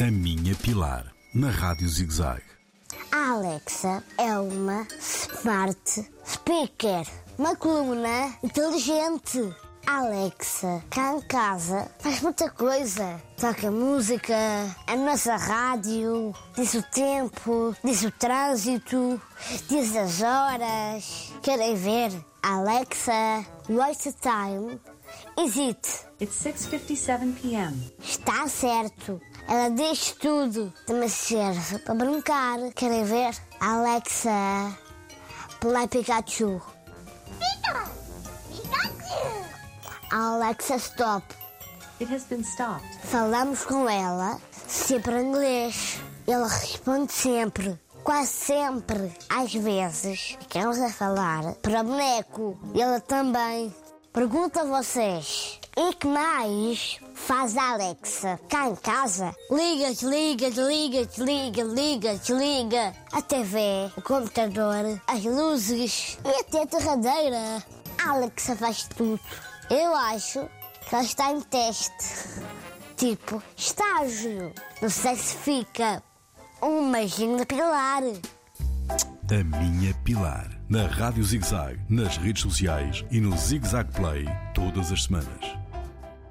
A Minha Pilar, na Rádio ZigZag. A Alexa é uma smart speaker, uma coluna inteligente. A Alexa, cá em casa, faz muita coisa. Toca música, a nossa rádio, diz o tempo, diz o trânsito, diz as horas. Querem ver? Alexa, what's the time? Is it? It's 6:57 p.m. Está certo. Ela diz tudo. Também serve para brincar. Querem ver? Alexa, play Pikachu. Alexa, stop. It has been stopped. Falamos com ela sempre em inglês. Ela responde sempre. Quase sempre. Às vezes, ficamos a falar para boneco. Ela também. Pergunto a vocês. E que mais faz a Alexa cá em casa? Liga, desliga, desliga, desliga, liga, desliga. A TV, o computador, as luzes e até a torradeira. A Alexa faz tudo. Eu acho que ela está em teste. Tipo, estágio. Não sei se fica um beijinho de pilar. A Minha Pilar, na Rádio ZigZag, nas redes sociais e no ZigZag Play, todas as semanas.